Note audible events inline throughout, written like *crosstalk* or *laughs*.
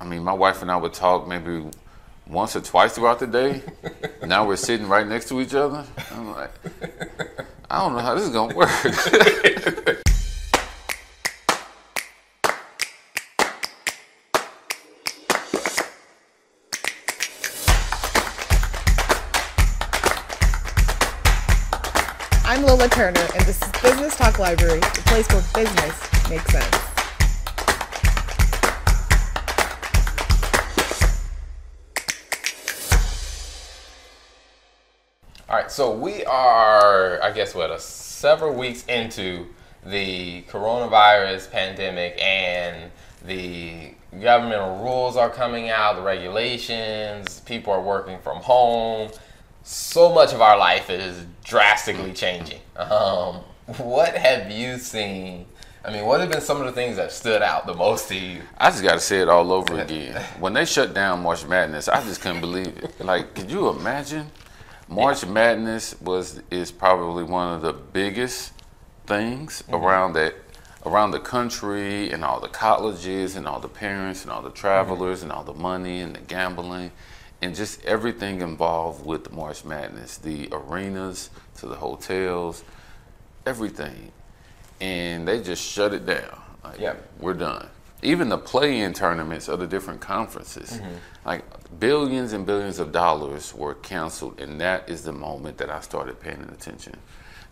I mean, my wife and I would talk maybe once or twice throughout the day. *laughs* now we're sitting right next to each other. I'm like, I don't know how this is gonna work. I'm Lola Turner, and this is Business Talk Library, the place where business makes sense. All right, so we are, I guess, what, a, several weeks into the coronavirus pandemic, and the governmental rules are coming out, the regulations, people are working from home. So much of our life is drastically changing. Um, what have you seen? I mean, what have been some of the things that stood out the most to you? I just got to say it all over *laughs* again. When they shut down March Madness, I just couldn't believe it. Like, could you imagine? March. Madness was is probably one of the biggest things mm-hmm. around that around the country and all the colleges and all the parents and all the travelers mm-hmm. and all the money and the gambling and just everything involved with March Madness, the arenas to the hotels, everything. And they just shut it down. Like, yeah. We're done. Even the play-in tournaments of the different conferences, mm-hmm. like billions and billions of dollars were canceled, and that is the moment that I started paying attention.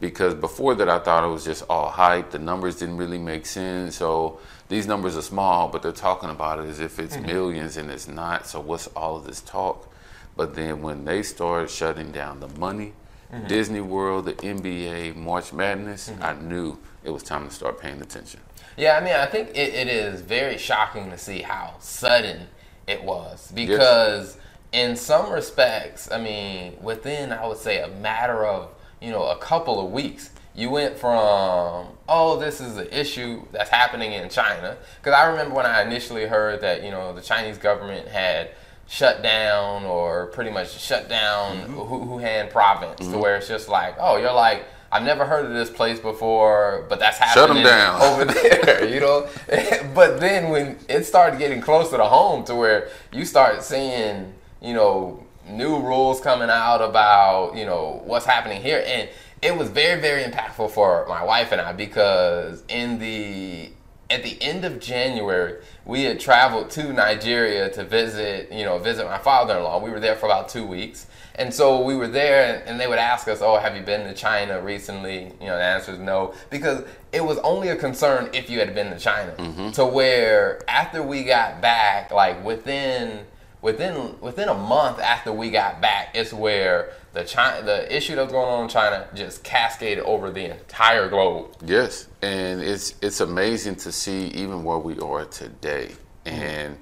Because before that, I thought it was just all hype. The numbers didn't really make sense. So these numbers are small, but they're talking about it as if it's mm-hmm. millions, and it's not. So what's all of this talk? But then when they started shutting down the money, mm-hmm. Disney World, the NBA, March Madness, mm-hmm. I knew it was time to start paying attention. Yeah, I mean, I think it, it is very shocking to see how sudden it was because, yes. in some respects, I mean, within I would say a matter of you know a couple of weeks, you went from oh this is an issue that's happening in China because I remember when I initially heard that you know the Chinese government had shut down or pretty much shut down mm-hmm. Wuhan province mm-hmm. to where it's just like oh you're like I've never heard of this place before, but that's happening over *laughs* there, you know. *laughs* but then when it started getting closer to home, to where you start seeing, you know, new rules coming out about, you know, what's happening here, and it was very, very impactful for my wife and I because in the at the end of January, we had traveled to Nigeria to visit, you know, visit my father-in-law. We were there for about two weeks, and so we were there, and they would ask us, "Oh, have you been to China recently?" You know, the answer is no, because it was only a concern if you had been to China. Mm-hmm. To where after we got back, like within within within a month after we got back, it's where the China the issue that's going on in China just cascaded over the entire globe. Yes, and it's it's amazing to see even where we are today, and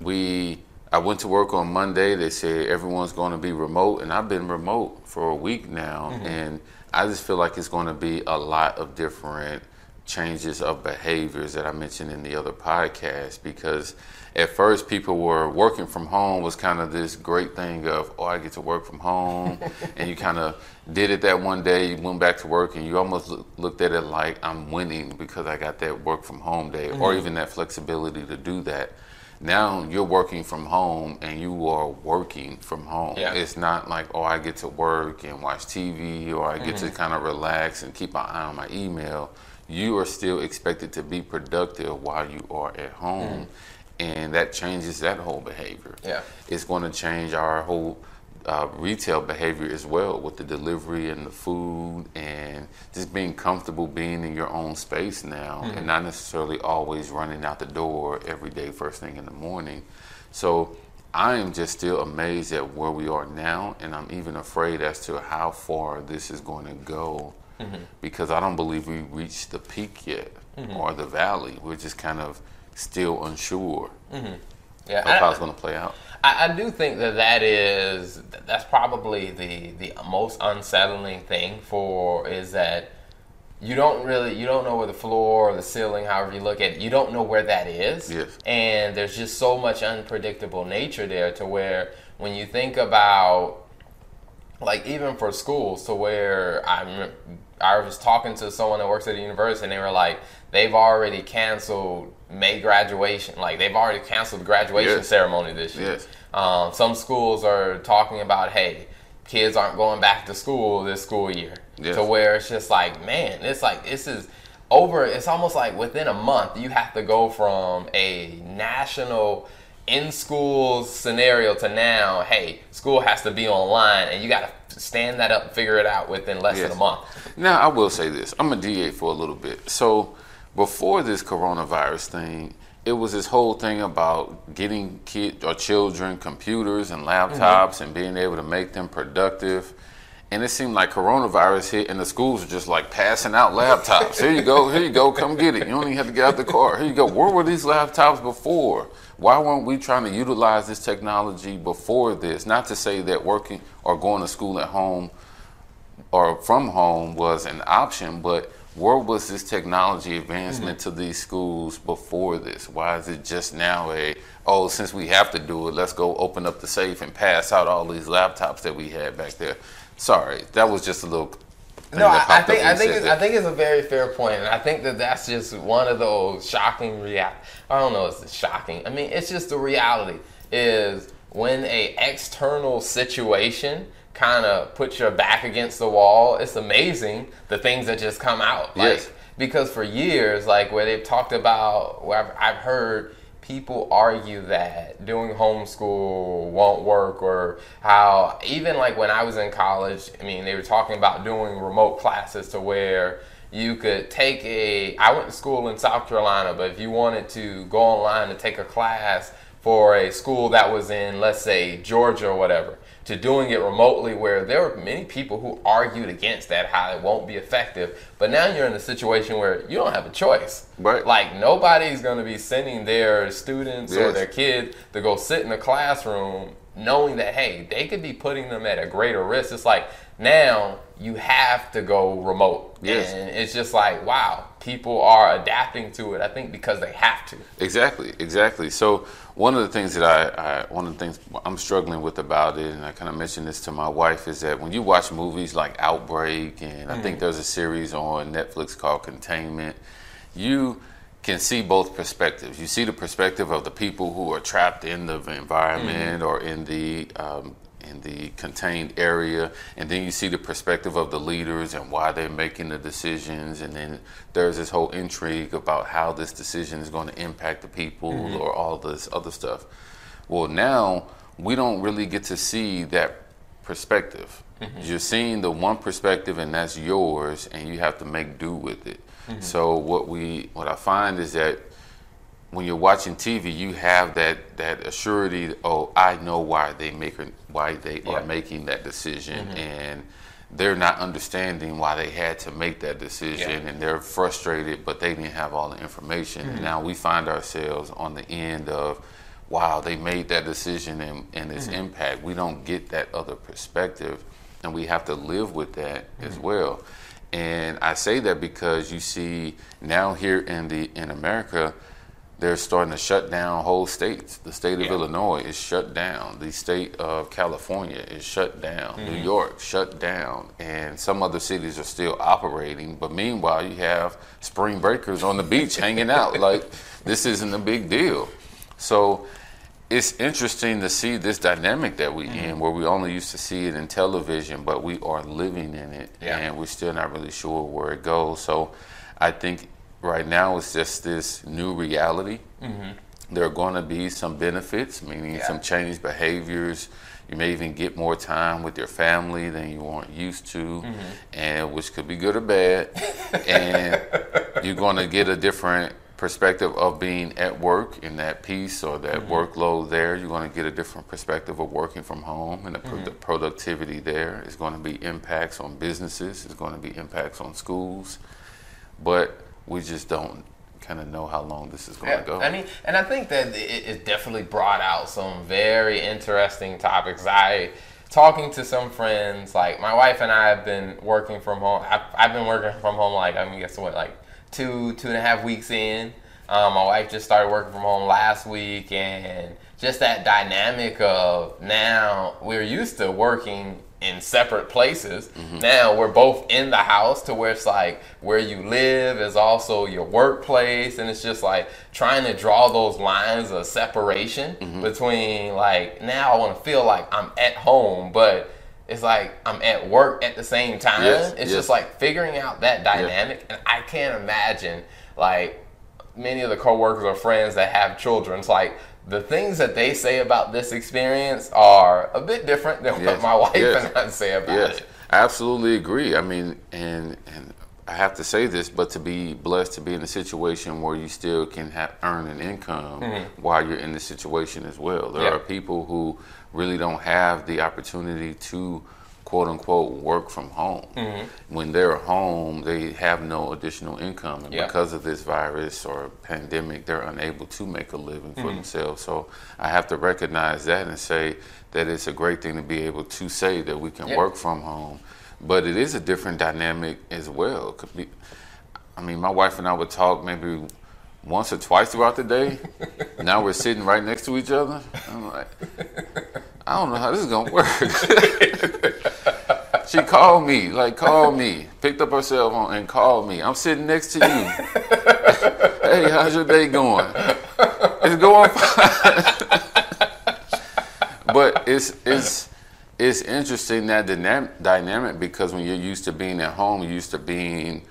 we I went to work on Monday. They said everyone's going to be remote, and I've been remote for a week now, mm-hmm. and I just feel like it's going to be a lot of different changes of behaviors that I mentioned in the other podcast because at first people were working from home was kind of this great thing of oh I get to work from home *laughs* and you kind of did it that one day you went back to work and you almost look, looked at it like I'm winning because I got that work from home day mm-hmm. or even that flexibility to do that now you're working from home and you are working from home. Yeah. It's not like, oh, I get to work and watch TV or I get mm-hmm. to kind of relax and keep an eye on my email. You are still expected to be productive while you are at home. Mm-hmm. And that changes that whole behavior. Yeah. It's going to change our whole uh, retail behavior as well with the delivery and the food and just being comfortable being in your own space now mm-hmm. and not necessarily always running out the door every day first thing in the morning. So I am just still amazed at where we are now and I'm even afraid as to how far this is going to go mm-hmm. because I don't believe we reached the peak yet mm-hmm. or the valley. We're just kind of still unsure mm-hmm. yeah, of how it's going to play out. I, I, do think that that is that's probably the the most unsettling thing for is that you don't really you don't know where the floor or the ceiling, however you look at it, you don't know where that is. Yes. And there's just so much unpredictable nature there to where when you think about like even for schools to where I'm I was talking to someone that works at a university, and they were like, they've already canceled May graduation. Like they've already canceled the graduation Yes. ceremony this year. Yes. Um, some schools are talking about, hey, kids aren't going back to school this school year. Yes. To where it's just like, man, it's like this is over. It's almost like within a month you have to go from a national in school scenario to now, hey, school has to be online, and you got to stand that up and figure it out within less Yes. than a month. Now, I will say this. I'm a DA for a little bit. So, before this coronavirus thing, it was this whole thing about getting kids or children computers and mm-hmm. laptops and being able to make them productive. And it seemed like coronavirus hit, and the schools were just like passing out laptops. Here you go, here you go, come get it. You don't even have to get out the car. Here you go. Where were these laptops before? Why weren't we trying to utilize this technology before this? Not to say that working or going to school at home or from home was an option, but where was this technology advancement mm-hmm. to these schools before this? Why is it just now a oh since we have to do it, let's go open up the safe and pass out all these laptops that we had back there? Sorry, that was just a little. No, I, I think I think it's, that. I think it's a very fair point, and I think that that's just one of those shocking react. I don't know, it's shocking. I mean, it's just the reality is when a external situation kind of puts your back against the wall. It's amazing the things that just come out. Like, Yes. because for years, like where they've talked about, where I've, I've heard people argue that doing homeschool won't work, or how even like when I was in college, I mean, they were talking about doing remote classes to where you could take a. I went to school in South Carolina, but if you wanted to go online and take a class for a school that was in, let's say, Georgia or whatever, to doing it remotely, where there were many people who argued against that, how it won't be effective. But now you're in a situation where you don't have a choice. Right. Like nobody's going to be sending their students or their kids to go sit in a classroom knowing that hey they could be putting them at a greater risk it's like now you have to go remote Yes. and it's just like wow people are adapting to it i think because they have to Exactly, exactly. So one of the things that I, I one of the things I'm struggling with about it, and I kind of mentioned this to my wife, is that when you watch movies like Outbreak, and I think there's a series on Netflix called Containment, you can see both perspectives. You see the perspective of the people who are trapped in the environment or in the um, in the contained area, and then you see the perspective of the leaders and why they're making the decisions, and then there's this whole intrigue about how this decision is going to impact the people mm-hmm. or all this other stuff. Well, now we don't really get to see that perspective. Mm-hmm. You're seeing the one perspective, and that's yours, and you have to make do with it. Mm-hmm. So what we, what I find is that when you're watching TV, you have that that assurity. Oh, I know why they make why they Yeah. are making that decision, mm-hmm. and they're not understanding why they had to make that decision, Yeah. and they're frustrated, but they didn't have all the information. And now we find ourselves on the end of, wow, they made that decision and, and its mm-hmm. impact. We don't get that other perspective, and we have to live with that as well. And I say that because you see now here in the in America, they're starting to shut down whole states. The state of Yeah. Illinois is shut down. The state of California is shut down. New Mm-hmm. York shut down. And some other cities are still operating. But meanwhile, you have spring breakers on the beach hanging out. *laughs* Like this isn't a big deal. So it's interesting to see this dynamic that we Mm-hmm. in, where we only used to see it in television, but we are living in it, Yeah. and we're still not really sure where it goes. So, I think right now it's just this new reality. There are going to be some benefits, meaning Mm-hmm. Yeah. some changed behaviors. You may even get more time with your family than you weren't used to, Mm-hmm. and which could be good or bad. and *laughs* you're going to get a different perspective of being at work in that piece or that workload there. You're going to get a different perspective of working from home and the, pro- the productivity there. It's going to be impacts on businesses. It's going to be impacts on schools, but we just don't kind of know how long this is going to go. I mean, and I think that it, it definitely brought out some very interesting topics. I talking to some friends, like my wife and I have been working from home. I've, I've been working from home like I mean, guess what, like two two and a half weeks in. Um, my wife just started working from home last week, and just that dynamic of now we're used to working in separate places. Mm-hmm. Now we're both in the house to where it's like where you live is also your workplace, and it's just like trying to draw those lines of separation mm-hmm. between like now I want to feel like I'm at home, but it's like I'm at work at the same time. Yes, it's yes. just like figuring out that dynamic, and I can't imagine like many of the coworkers or friends that have children. It's like the things that they say about this experience are a bit different than yes. what my *laughs* wife yes. and I say about yes. it. I absolutely agree. I mean, and and I have to say this, but to be blessed to be in a situation where you still can have, earn an income mm-hmm. while you're in the situation as well. There are people who really don't have the opportunity to quote unquote work from home. Mm-hmm. When they're home, they have no additional income, and because of this virus or pandemic, they're unable to make a living for mm-hmm. themselves. So I have to recognize that and say that it's a great thing to be able to say that we can work from home. But it is a different dynamic as well. Be, I mean, my wife and I would talk maybe once or twice throughout the day. *laughs* now we're sitting right next to each other. I'm like, I don't know how this is gonna work. *laughs* she called me, like called me, picked up her cell phone and called me. I'm sitting next to you. *laughs* hey, how's your day going? It's going *laughs* fine. but it's it's it's interesting that dynamic because when you're used to being at home, you're used to being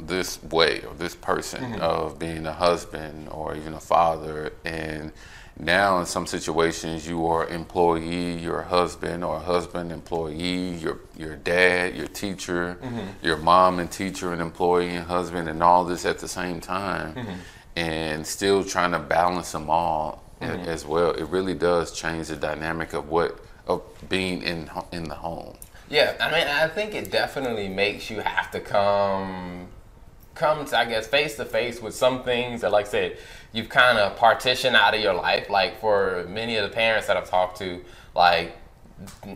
this way or this person mm-hmm. of being a husband or even a father and now in some situations you are employee your husband or husband employee your your dad your teacher mm-hmm. your mom and teacher and employee and husband and all this at the same time mm-hmm. and still trying to balance them all mm-hmm. as well it really does change the dynamic of what of being in in the home yeah i mean i think it definitely makes you have to come comes, I guess, face to face with some things that, like I said, you've kind of partitioned out of your life. Like for many of the parents that I've talked to, like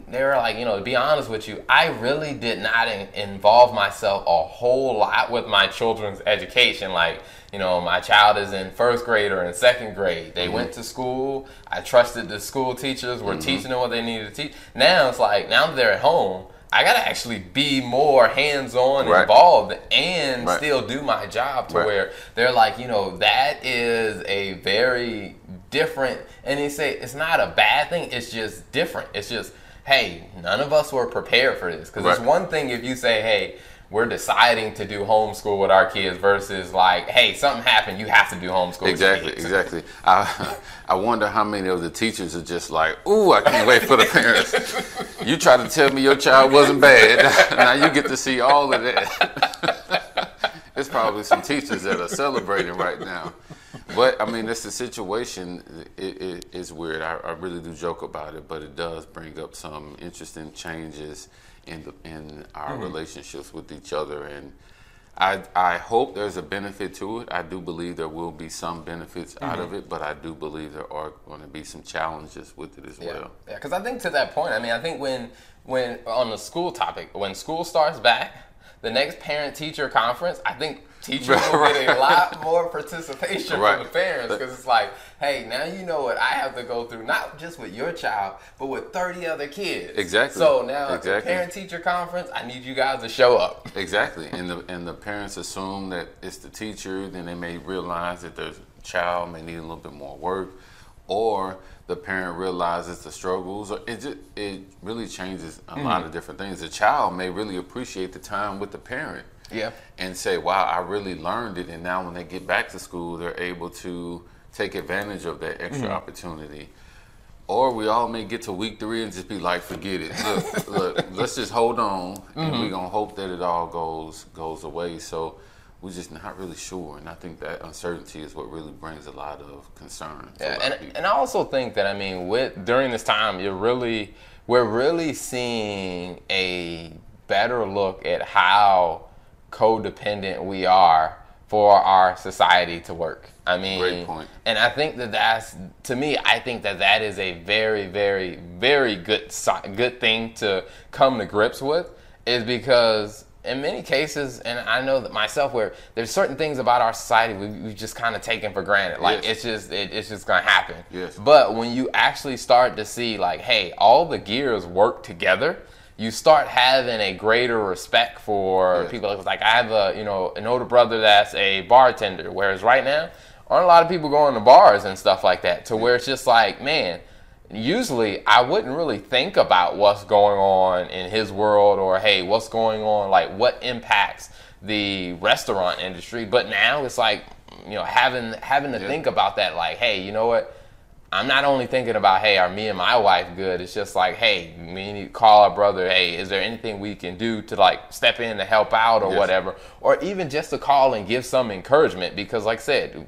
they were like, you know, to be honest with you, I really did not in- involve myself a whole lot with my children's education. Like, you know, my child is in first grade or in second grade. They mm-hmm. went to school. I trusted the school teachers were mm-hmm. teaching them what they needed to teach. Now it's like, now that they're at home, I gotta actually be more hands-on right. involved and right. still do my job to right. where they're like, you know, that is a very different and they say it's not a bad thing, it's just different. It's just, hey, none of us were prepared for this. Because it's one thing if you say, hey, we're deciding to do homeschool with our kids versus like, hey, something happened, you have to do homeschool. Exactly, exactly. I I wonder how many of the teachers are just like, ooh, I can't wait for the parents. you try to tell me your child wasn't bad. *laughs* now you get to see all of that. *laughs* There's probably some teachers that are celebrating right now. But I mean, it's the situation. It, it, it's weird. I, I really do joke about it, but it does bring up some interesting changes in the, in our mm-hmm. relationships with each other and I, I hope there's a benefit to it. I do believe there will be some benefits mm-hmm. out of it, but I do believe there are going to be some challenges with it as yeah. well. Yeah, because I think to that point, I mean, I think when when on the school topic, when school starts back, the next parent teacher conference, I think teachers will get a lot more participation right. from the parents because it's like, hey, now you know what I have to go through, not just with your child, but with 30 other kids. Exactly. So now exactly. at the parent teacher conference, I need you guys to show up. Exactly. And the and the parents assume that it's the teacher, then they may realize that their child may need a little bit more work, or the parent realizes the struggles, or it just, it really changes a mm. lot of different things. The child may really appreciate the time with the parent yeah. And say, wow, I really learned it. And now when they get back to school, they're able to take advantage of that extra mm-hmm. opportunity. Or we all may get to week three and just be like, forget it. Look, *laughs* look, let's just hold on, mm-hmm. and we're gonna hope that it all goes goes away. So we're just not really sure, and I think that uncertainty is what really brings a lot of concern. Yeah, and and I also think that I mean, with during this time, you're really we're really seeing a better look at how codependent we are for our society to work. I mean, Great point. and I think that that's to me. I think that that is a very, very, very good good thing to come to grips with, is because in many cases, and I know that myself, where there's certain things about our society we, we've just kind of taken for granted. Like Yes. it's just it, it's just gonna happen. Yes. But when you actually start to see like, hey, all the gears work together, you start having a greater respect for Yes. people. Like I have a you know an older brother that's a bartender, whereas right now aren't a lot of people going to bars and stuff like that. To where it's just like, man, usually I wouldn't really think about what's going on in his world or hey, what's going on, like what impacts the restaurant industry. But now it's like, you know, having having to Yeah. think about that, like, hey, you know what? I'm not only thinking about, hey, are me and my wife good? It's just like, hey, we need to call our brother. Hey, is there anything we can do to like step in to help out or Yes. whatever? Or even just to call and give some encouragement because, like I said,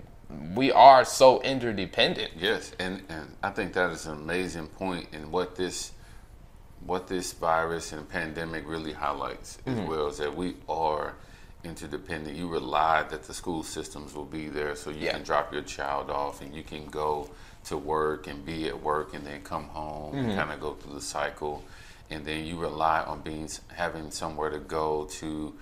we are so interdependent. Yes, and, and I think that is an amazing point in what this what this virus and pandemic really highlights Mm-hmm. as well is that we are interdependent. You rely that the school systems will be there so you Yeah. can drop your child off and you can go to work and be at work and then come home Mm-hmm. and kind of go through the cycle. And then you rely on being having somewhere to go to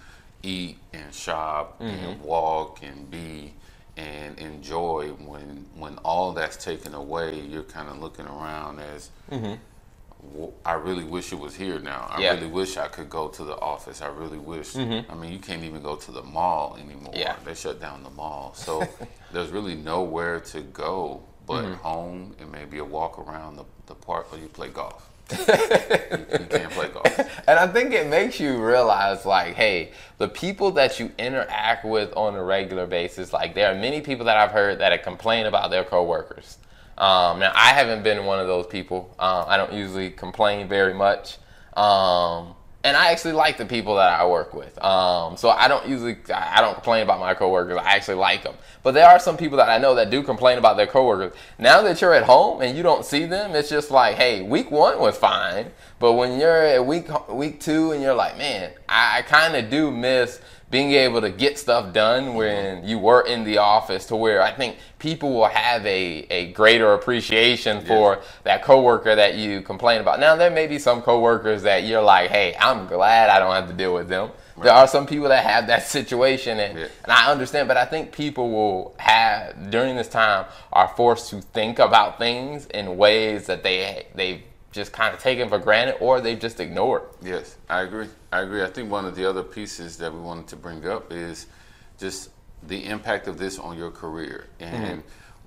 eat and shop Mm-hmm. and walk and be and enjoy when when all that's taken away you're kind of looking around as "Well, I really wish it was here now. I Yeah. really wish I could go to the office. I really wish. I mean, you can't even go to the mall anymore. Yeah. They shut down the mall. So *laughs* there's really nowhere to go but home it may be a walk around the, the park or you play golf. *laughs* you, you can't play golf. And I think it makes you realize, like, hey, the people that you interact with on a regular basis, like, there are many people that I've heard that complain about their coworkers. Um, now, I haven't been one of those people. Um, I don't usually complain very much. Um, and I actually like the people that I work with. Um, so I don't usually, I don't complain about my coworkers. I actually like them. But there are some people that I know that do complain about their coworkers. Now that you're at home and you don't see them, it's just like, hey, week one was fine. But when you're at week week two and you're like, man, I, I kind of do miss being able to get stuff done when mm-hmm. you were in the office to where I think people will have a, a greater appreciation for that coworker that you complain about. Now there may be some coworkers that you're like, hey, I'm glad I don't have to deal with them. There are some people that have that situation and, Yeah. and I understand, but I think people will have during this time are forced to think about things in ways that they they've just kind of taken for granted or they've just ignored. Yes, I agree. I agree. I think one of the other pieces that we wanted to bring up is just the impact of this on your career. Mm-hmm. And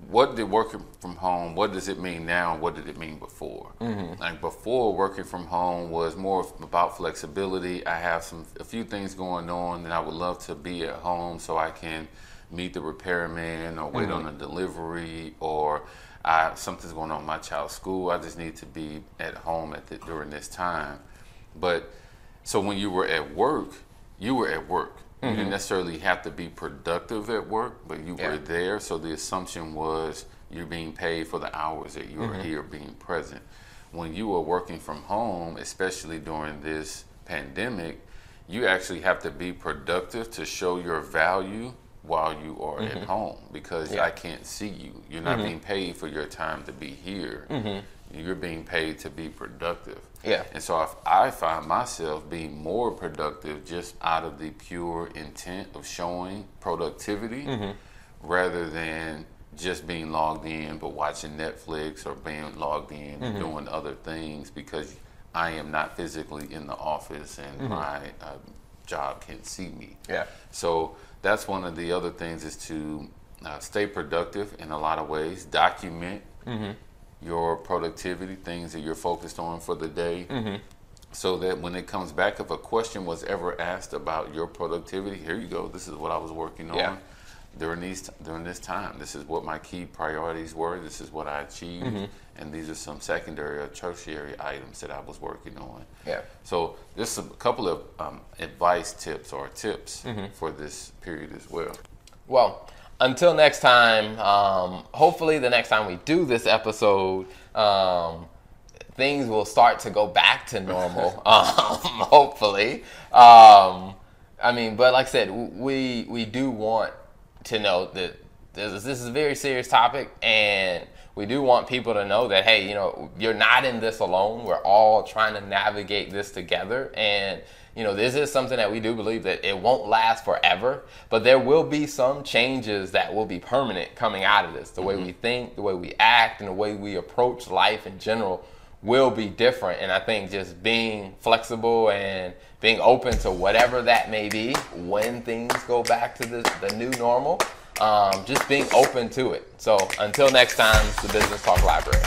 what did working from home what does it mean now and what did it mean before? Mm-hmm. Like before working from home was more about flexibility. I have some a few things going on and i would love to be at home so i can meet the repairman or wait on mm-hmm. a delivery or I, something's going on in my child's school. I just need to be at home at the, during this time. But so when you were at work, you were at work. You didn't mm-hmm. necessarily have to be productive at work, but you Yeah. were there. So the assumption was you're being paid for the hours that you were mm-hmm. here being present. When you are working from home, especially during this pandemic, you actually have to be productive to show your value while you are at mm-hmm. home because Yeah. I can't see you. You're not being paid for your time to be here. You're being paid to be productive. Yeah. And so if I find myself being more productive just out of the pure intent of showing productivity rather than just being logged in but watching Netflix or being logged in and doing other things because I am not physically in the office and my uh, job can see me. Yeah. So that's one of the other things is to uh, stay productive in a lot of ways, document your productivity, things that you're focused on for the day, mm-hmm. so that when it comes back, if a question was ever asked about your productivity, here you go. This is what I was working Yeah. on during these during this time. This is what my key priorities were. This is what I achieved, mm-hmm. and these are some secondary or tertiary items that I was working on. Yeah. So this is a couple of um, advice tips or tips mm-hmm. for this period as well. Well, until next time, um, hopefully the next time we do this episode, um, things will start to go back to normal. *laughs* um, hopefully. Um, I mean, but like I said, we we do want to know that this, this is a very serious topic, and we do want people to know that hey, you know, you're not in this alone. We're all trying to navigate this together, and you know, this is something that we do believe that it won't last forever, but there will be some changes that will be permanent coming out of this. The way mm-hmm. we think, the way we act, and the way we approach life in general will be different. And I think just being flexible and being open to whatever that may be when things go back to the, the new normal, um, just being open to it. So until next time, it's the Business Talk Library.